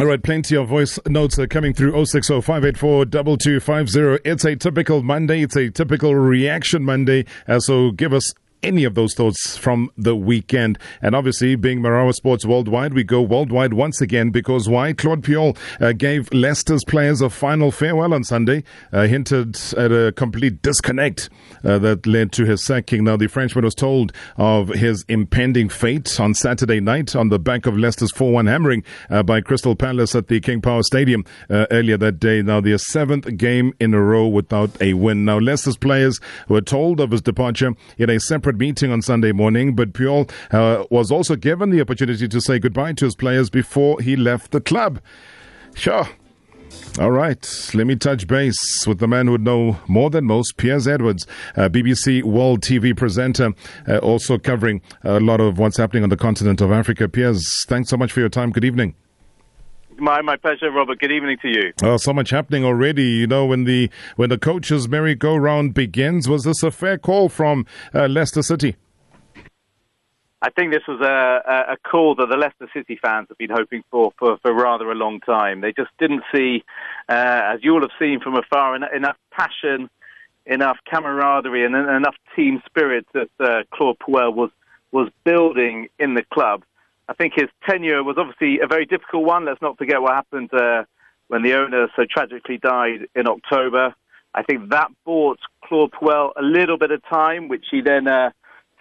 All right, plenty of voice notes are coming through 060 584 It's a typical Monday. It's a typical reaction Monday. Uh, so give us any of those thoughts from the weekend. And obviously, being Marawa Sports Worldwide, we go worldwide once again because why? Claude Puel uh, gave Leicester's players a final farewell on Sunday, uh, hinted at a complete disconnect uh, that led to his sacking. Now, the Frenchman was told of his impending fate on Saturday night on the back of Leicester's 4 1 hammering uh, by Crystal Palace at the King Power Stadium uh, earlier that day. Now, their seventh game in a row without a win. Now, Leicester's players were told of his departure in a separate meeting on Sunday morning, but Puel uh, was also given the opportunity to say goodbye to his players before he left the club. Sure. All right, let me touch base with the man who would know more than most, Piers Edwards, uh, BBC World TV presenter, uh, also covering a lot of what's happening on the continent of Africa. Piers, thanks so much for your time. Good evening. My my pleasure, Robert. Good evening to you. Oh, so much happening already. You know, when the when the coaches' merry-go-round begins, was this a fair call from uh, Leicester City? I think this was a, a call that the Leicester City fans have been hoping for, for for rather a long time. They just didn't see, uh, as you all have seen from afar, enough passion, enough camaraderie, and enough team spirit that uh, Claude Puel was was building in the club. I think his tenure was obviously a very difficult one. Let's not forget what happened uh, when the owner so tragically died in October. I think that bought Claude Puel a little bit of time, which he then uh,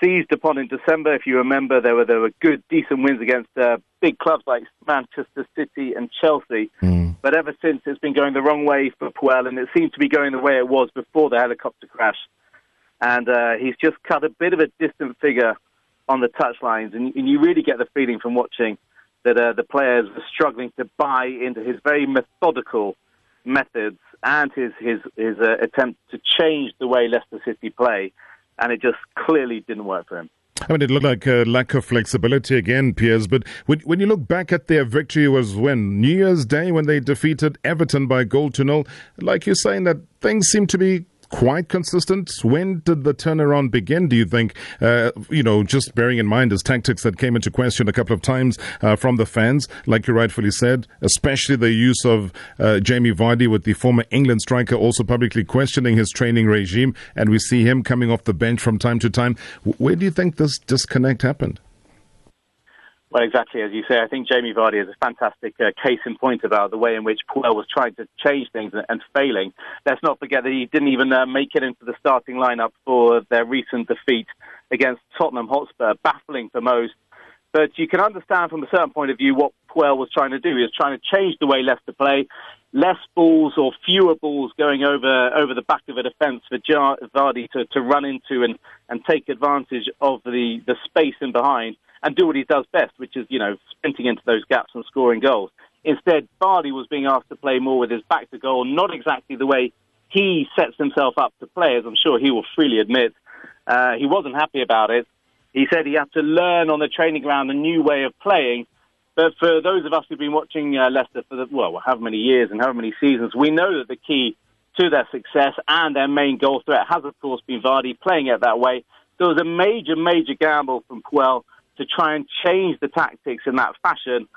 seized upon in December. If you remember, there were there were good, decent wins against uh, big clubs like Manchester City and Chelsea. Mm. But ever since, it's been going the wrong way for Puel, and it seems to be going the way it was before the helicopter crash. And uh, he's just cut a bit of a distant figure on the touchlines, and, and you really get the feeling from watching that uh, the players were struggling to buy into his very methodical methods and his his his uh, attempt to change the way Leicester City play and it just clearly didn't work for him. I mean, it looked like a lack of flexibility again, Piers. But when, when you look back at their victory, was when New Year's Day when they defeated Everton by goal to nil. Like you're saying, that things seem to be quite consistent? When did the turnaround begin, do you think? Uh, you know, just bearing in mind his tactics that came into question a couple of times uh, from the fans, like you rightfully said, especially the use of uh, Jamie Vardy with the former England striker also publicly questioning his training regime, and we see him coming off the bench from time to time. Where do you think this disconnect happened? Well, exactly as you say, I think Jamie Vardy is a fantastic uh, case in point about the way in which Puel was trying to change things and, and failing. Let's not forget that he didn't even uh, make it into the starting lineup for their recent defeat against Tottenham Hotspur, baffling for most. But you can understand from a certain point of view what Puel was trying to do. He was trying to change the way Leicester play, less balls or fewer balls going over over the back of a defence for Vardy to, to run into and, and take advantage of the, the space in behind and do what he does best, which is, you know, sprinting into those gaps and scoring goals. Instead, Vardy was being asked to play more with his back to goal, not exactly the way he sets himself up to play, as I'm sure he will freely admit. Uh, he wasn't happy about it. He said he had to learn on the training ground a new way of playing. But for those of us who've been watching uh, Leicester for the, well, however many years and however many seasons, we know that the key to their success and their main goal threat has, of course, been Vardy playing it that way. There was a major, major gamble from Puel to try and change the tactics in that fashion.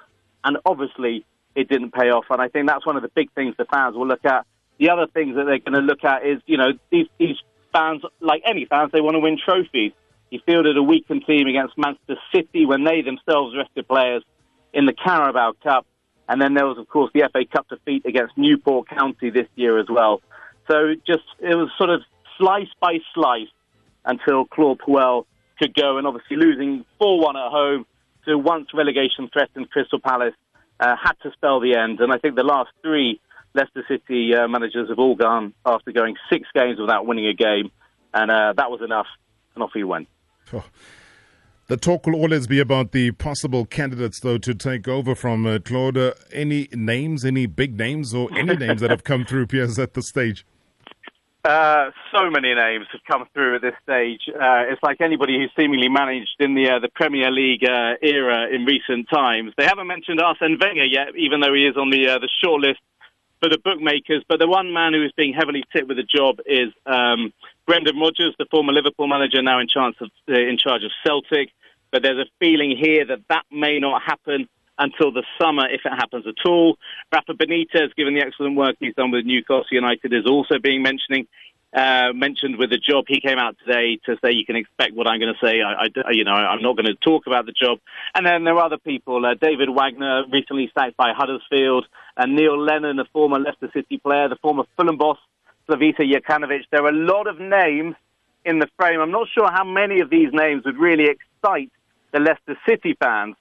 And obviously, it didn't pay off. And I think that's one of the big things the fans will look at. The other things that they're going to look at is, you know, these, these fans, like any fans, they want to win trophies. He fielded a weakened team against Manchester City when they themselves rested players in the Carabao Cup. And then there was, of course, the FA Cup defeat against Newport County this year as well. So just, it was sort of slice by slice until Claude Puel could go, and obviously losing 4 1 at home to once relegation threatened Crystal Palace uh, had to spell the end. And I think the last three Leicester City uh, managers have all gone after going six games without winning a game, and uh, that was enough, and off he went. Oh. The talk will always be about the possible candidates, though, to take over from uh, Claude. Any names, any big names, or any names that have come through, Piers, at the stage? Uh, so many names have come through at this stage. Uh, it's like anybody who's seemingly managed in the uh, the Premier League uh, era in recent times. They haven't mentioned Arsene Wenger yet, even though he is on the uh, the shortlist for the bookmakers. But the one man who is being heavily tipped with a job is um, Brendan Rodgers, the former Liverpool manager, now in charge of in charge of Celtic. But there's a feeling here that that may not happen until the summer, if it happens at all. Rafa Benitez, given the excellent work he's done with Newcastle United, is also being mentioning. Uh, mentioned with the job, he came out today to say you can expect what I'm going to say. I, I, you know, I'm not going to talk about the job. And then there are other people. Uh, David Wagner, recently sacked by Huddersfield, and Neil Lennon, a former Leicester City player, the former Fulham boss, Slavisa Jokanovic. There are a lot of names in the frame. I'm not sure how many of these names would really excite the Leicester City fans.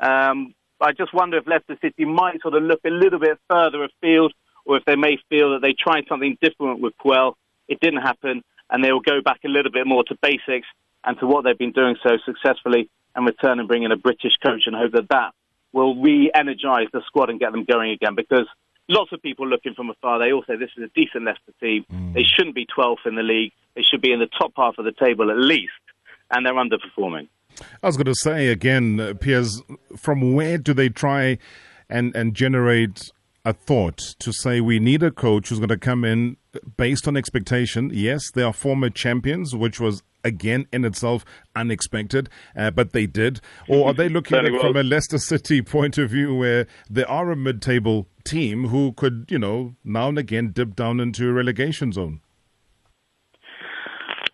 Um, I just wonder if Leicester City might sort of look a little bit further afield, or if they may feel that they tried something different with Puel it didn't happen, and they will go back a little bit more to basics and to what they've been doing so successfully and return and bring in a British coach and hope that that will re-energize the squad and get them going again because lots of people looking from afar, they all say this is a decent Leicester team. Mm. They shouldn't be 12th in the league. They should be in the top half of the table at least, and they're underperforming. I was going to say again, uh, Piers, from where do they try and, and generate a thought to say we need a coach who's going to come in based on expectation. Yes, they are former champions, which was again in itself unexpected, uh, but they did. Or are they looking at it from a Leicester City point of view where they are a mid-table team who could, you know, now and again dip down into a relegation zone?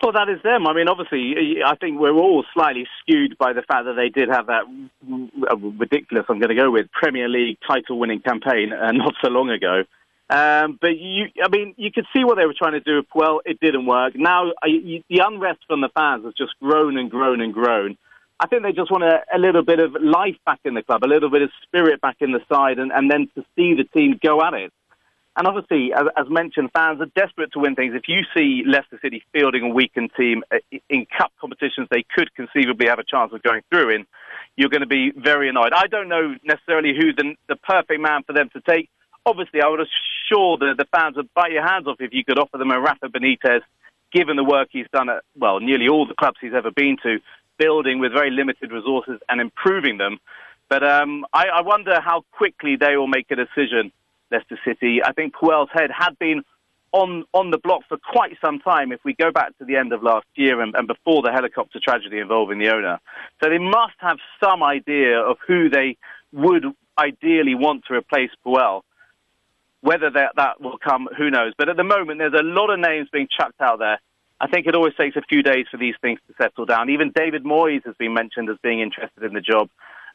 Well, that is them. I mean, obviously, I think we're all slightly skewed by the fact that they did have that ridiculous, I'm going to go with, Premier League title winning campaign uh, not so long ago. Um, but you, I mean, you could see what they were trying to do. Well, it didn't work. Now, uh, you, the unrest from the fans has just grown and grown and grown. I think they just want a, a, little bit of life back in the club, a little bit of spirit back in the side, and, and then to see the team go at it. And obviously, as, as, mentioned, fans are desperate to win things. If you see Leicester City fielding a weakened team uh, in cup competitions they could conceivably have a chance of going through in, you're going to be very annoyed. I don't know necessarily who the, the perfect man for them to take. Obviously, I would assure the, the fans would bite your hands off if you could offer them a Rafa Benitez, given the work he's done at, well, nearly all the clubs he's ever been to, building with very limited resources and improving them. But um, I, I wonder how quickly they will make a decision Leicester City. I think Puel's head had been on on the block for quite some time. If we go back to the end of last year and, and before the helicopter tragedy involving the owner, so they must have some idea of who they would ideally want to replace Puel. Whether that that will come, who knows? But at the moment, there's a lot of names being chucked out there. I think it always takes a few days for these things to settle down. Even David Moyes has been mentioned as being interested in the job.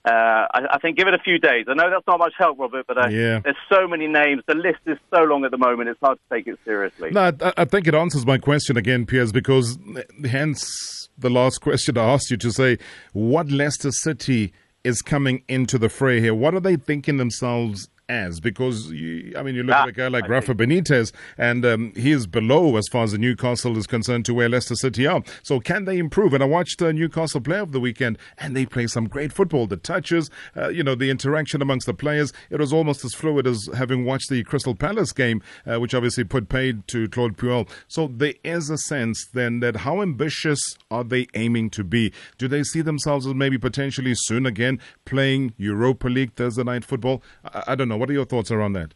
Uh, I, I, think give it a few days. I know that's not much help, Robert, but uh, yeah. there's so many names. The list is so long at the moment; it's hard to take it seriously. No, I, I think it answers my question again, Piers, because hence the last question I asked you to say what Leicester City is coming into the fray here. What are they thinking themselves as? Because, you, I mean, you look ah, at a guy like Rafa Benitez, and um, he is below, as far as the Newcastle is concerned, to where Leicester City are. So, can they improve? And I watched uh, Newcastle play over the weekend, and they play some great football. The touches, uh, you know, the interaction amongst the players, it was almost as fluid as having watched the Crystal Palace game, uh, which obviously put paid to Claude Puel. So, there is a sense then that how ambitious are they aiming to be? Do they see themselves as maybe potentially soon again playing Europa League Thursday night football? I, I don't know know. What are your thoughts around that?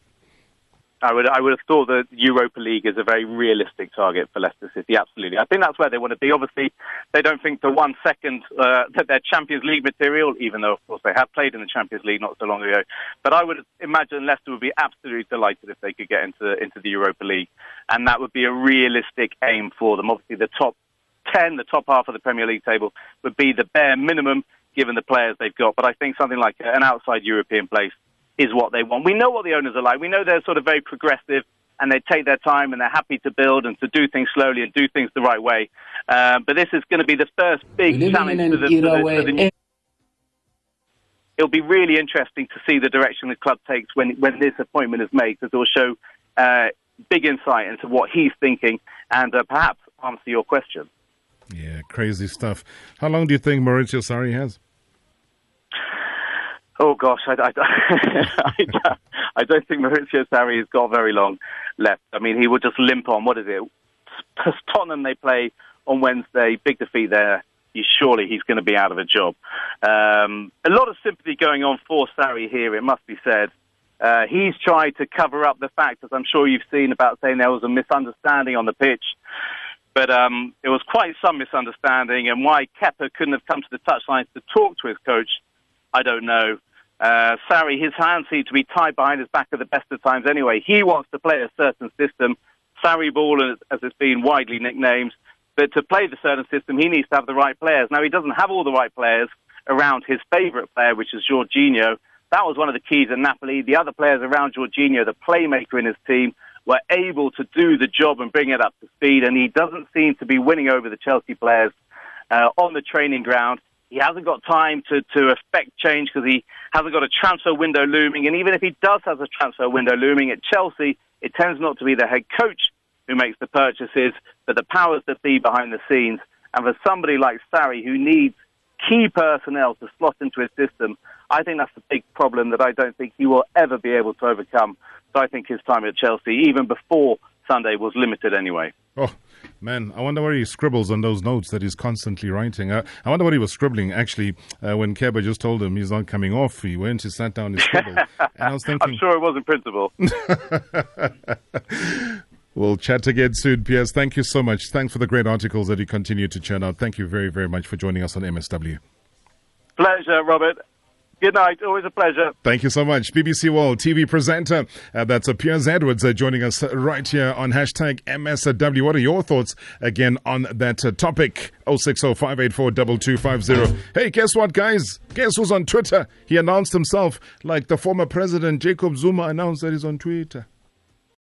I would, I would have thought that Europa League is a very realistic target for Leicester City. Absolutely, I think that's where they want to be. Obviously, they don't think for one second uh, that they're Champions League material, even though, of course, they have played in the Champions League not so long ago. But I would imagine Leicester would be absolutely delighted if they could get into into the Europa League, and that would be a realistic aim for them. Obviously, the top ten, the top half of the Premier League table, would be the bare minimum given the players they've got. But I think something like an outside European place is what they want. We know what the owners are like. We know they're sort of very progressive and they take their time and they're happy to build and to do things slowly and do things the right way. Uh, but this is going to be the first big challenge for the, for the, for the new it'll be really interesting to see the direction the club takes when when this appointment is made, because it will show uh, big insight into what he's thinking and uh, perhaps answer your question. Yeah, crazy stuff. How long do you think Maurizio Sarri has? Oh gosh, I, I, I, I don't think Maurizio Sarri has got very long left. I mean, he will just limp on. What is it? Tottenham they play on Wednesday, big defeat there. He, surely he's going to be out of a job. Um, a lot of sympathy going on for Sarri here, it must be said. Uh, he's tried to cover up the fact, as I'm sure you've seen, about saying there was a misunderstanding on the pitch. But um, it was quite some misunderstanding, and why Kepa couldn't have come to the touchline to talk to his coach, I don't know. Uh, his hands seem to be tied behind his back at the best of times anyway. He wants to play a certain system. Sarri ball, as it's been widely nicknamed. But to play the certain system, he needs to have the right players. Now, he doesn't have all the right players around his favourite player, which is Jorginho. That was one of the keys at Napoli. The other players around Jorginho, the playmaker in his team, were able to do the job and bring it up to speed. And he doesn't seem to be winning over the Chelsea players uh, on the training ground. He hasn't got time to, to effect change because he hasn't got a transfer window looming. And even if he does have a transfer window looming at Chelsea, it tends not to be the head coach who makes the purchases, but the powers that be behind the scenes. And for somebody like Sarri, who needs key personnel to slot into his system, I think that's the big problem that I don't think he will ever be able to overcome. So I think his time at Chelsea, even before Sunday, was limited anyway. Oh, man, I wonder where he scribbles on those notes that he's constantly writing. Uh, I wonder what he was scribbling actually uh, when Kepa just told him he's not coming off. He went, he sat down, he scribbled. and I was thinking. I'm sure it wasn't principle. We'll chat again soon, Piers. Thank you so much. Thanks for the great articles that you continue to churn out. Thank you very, very much for joining us on MSW. Pleasure, Robert. Good night. Always a pleasure. Thank you so much. BBC World TV presenter. Uh, that's uh, Piers Edwards uh, joining us right here on hashtag MSW. What are your thoughts again on that uh, topic? 060 Hey, guess what, guys? Guess who's on Twitter? He announced himself like the former president Jacob Zuma announced that he's on Twitter.